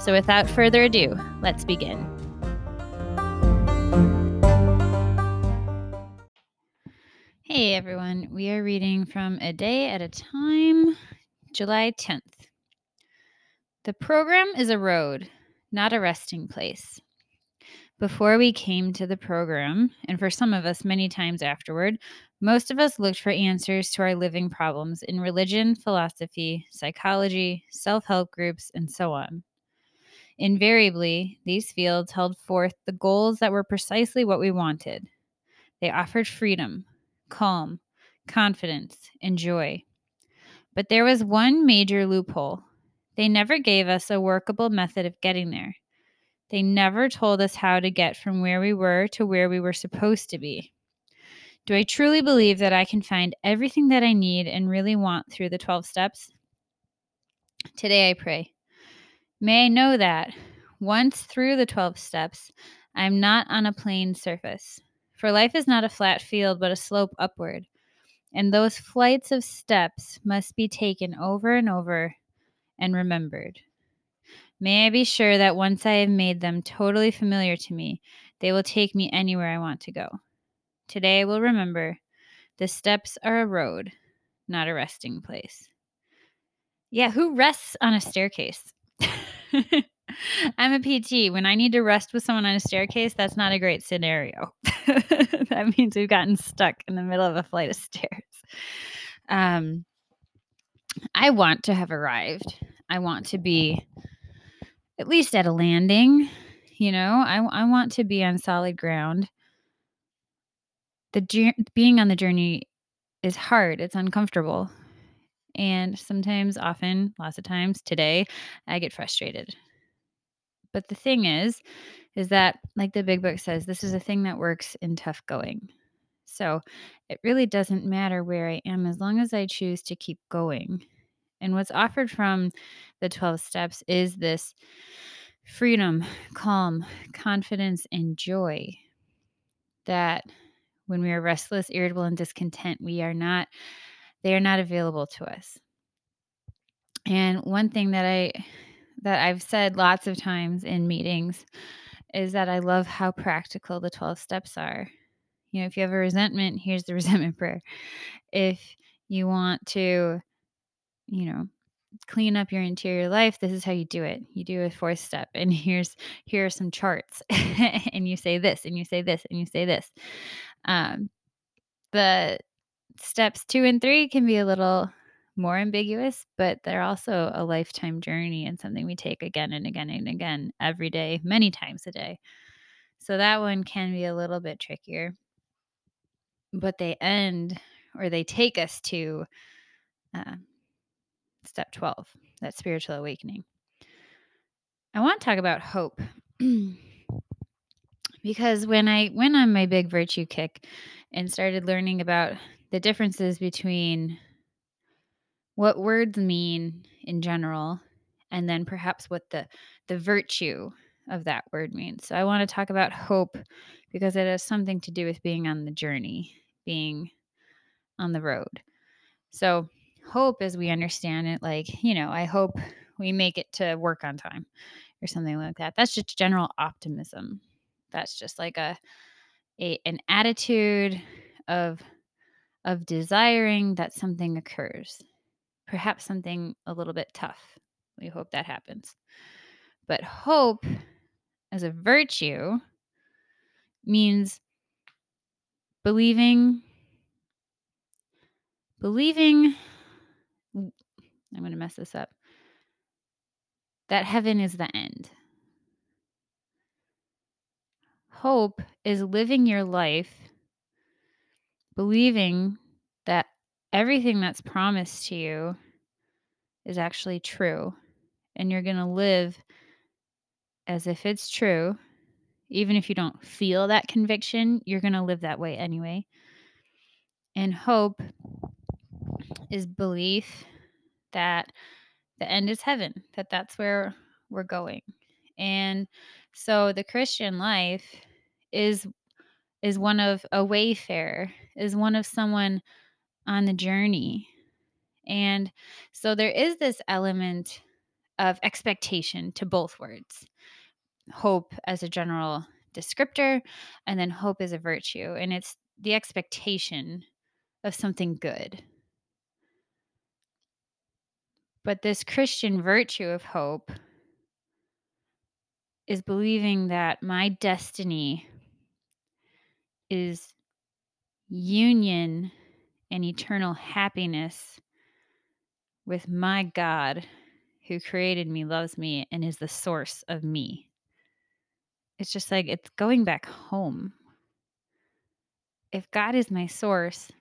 So without further ado, let's begin. Hey everyone, we are reading from A Day at a Time, July 10th. The program is a road, not a resting place. Before we came to the program, and for some of us many times afterward, most of us looked for answers to our living problems in religion, philosophy, psychology, self help groups, and so on. Invariably, these fields held forth the goals that were precisely what we wanted. They offered freedom, calm, confidence, and joy. But there was one major loophole. They never gave us a workable method of getting there. They never told us how to get from where we were to where we were supposed to be. Do I truly believe that I can find everything that I need and really want through the 12 steps? Today I pray. May I know that, once through the 12 steps, I am not on a plane surface. For life is not a flat field, but a slope upward. And those flights of steps must be taken over and over and remembered. May I be sure that once I have made them totally familiar to me, they will take me anywhere I want to go. Today I will remember the steps are a road, not a resting place. Yeah, who rests on a staircase? I'm a PT. When I need to rest with someone on a staircase, that's not a great scenario. that means we've gotten stuck in the middle of a flight of stairs. Um, I want to have arrived. I want to be at least at a landing. You know, I, I want to be on solid ground. The being on the journey is hard. It's uncomfortable. And sometimes, often, lots of times, today, I get frustrated. But the thing is, is that, like the big book says, this is a thing that works in tough going. So it really doesn't matter where I am as long as I choose to keep going. And what's offered from the 12 steps is this freedom, calm, confidence, and joy that when we are restless, irritable, and discontent, we are not they are not available to us. And one thing that I that I've said lots of times in meetings is that I love how practical the 12 steps are. You know, if you have a resentment, here's the resentment prayer. If you want to, you know, clean up your interior life, this is how you do it. You do a fourth step and here's here are some charts. and you say this and you say this and you say this. Um the steps 2 and 3 can be a little more ambiguous, but they're also a lifetime journey and something we take again and again and again every day, many times a day. So that one can be a little bit trickier. But they end or they take us to uh, step 12, that spiritual awakening. I want to talk about hope. because when I went on my big virtue kick and started learning about the differences between what words mean in general and then perhaps what the the virtue of that word means. So I want to talk about hope because it has something to do with being on the journey, being on the road. So hope as we understand it like, you know, I hope we make it to work on time or something like that. That's just general optimism. That's just like a, a an attitude of of desiring that something occurs perhaps something a little bit tough. We hope that happens. But hope as a virtue means believing believing I'm going to mess this up. That heaven is the end. Hope is living your life believing that everything that's promised to you is actually true and you're going to live as if it's true. Even if you don't feel that conviction, you're going to live that way anyway. And hope is belief that the end is heaven, that that's where we're going. And so the Christian life is is one of a wayfarer, is one of someone on the journey. And so there is this element of expectation to both words. Hope as a general descriptor and then hope as a virtue and it's the expectation of something good but this Christian virtue of hope is believing that my destiny is union and eternal happiness with my God who created me, loves me, and is the source of me. It's just like it's going back home. If God is my source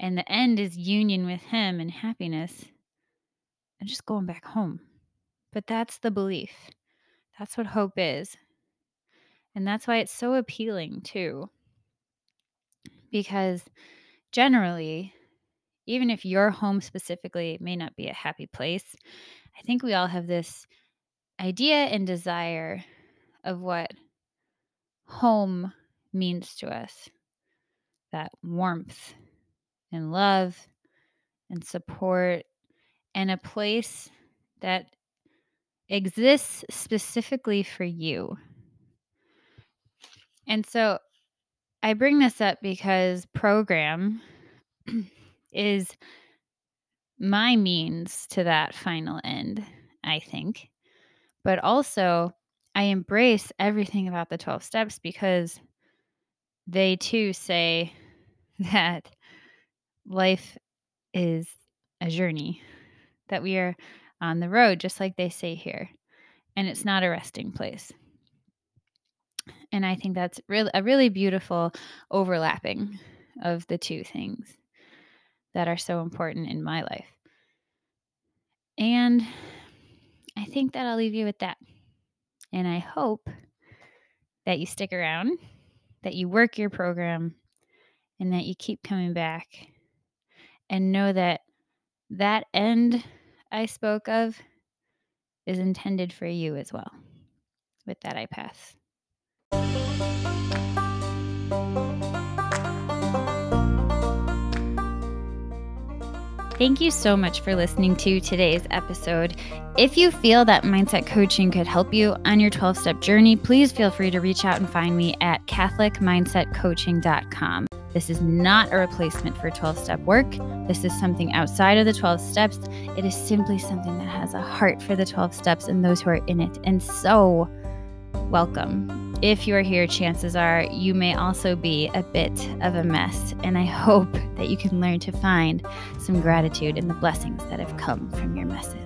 and the end is union with Him and happiness, I'm just going back home. But that's the belief. That's what hope is. And that's why it's so appealing, too. Because generally, even if your home specifically may not be a happy place, I think we all have this idea and desire of what home means to us that warmth and love and support and a place that exists specifically for you. And so I bring this up because program is my means to that final end, I think. But also, I embrace everything about the 12 steps because they too say that life is a journey, that we are on the road, just like they say here, and it's not a resting place. And I think that's really a really beautiful overlapping of the two things that are so important in my life. And I think that I'll leave you with that. And I hope that you stick around, that you work your program, and that you keep coming back and know that that end I spoke of is intended for you as well. With that, I pass. Thank you so much for listening to today's episode. If you feel that mindset coaching could help you on your 12 step journey, please feel free to reach out and find me at CatholicMindsetCoaching.com. This is not a replacement for 12 step work. This is something outside of the 12 steps. It is simply something that has a heart for the 12 steps and those who are in it. And so, welcome. If you are here, chances are you may also be a bit of a mess. And I hope that you can learn to find some gratitude in the blessings that have come from your messes.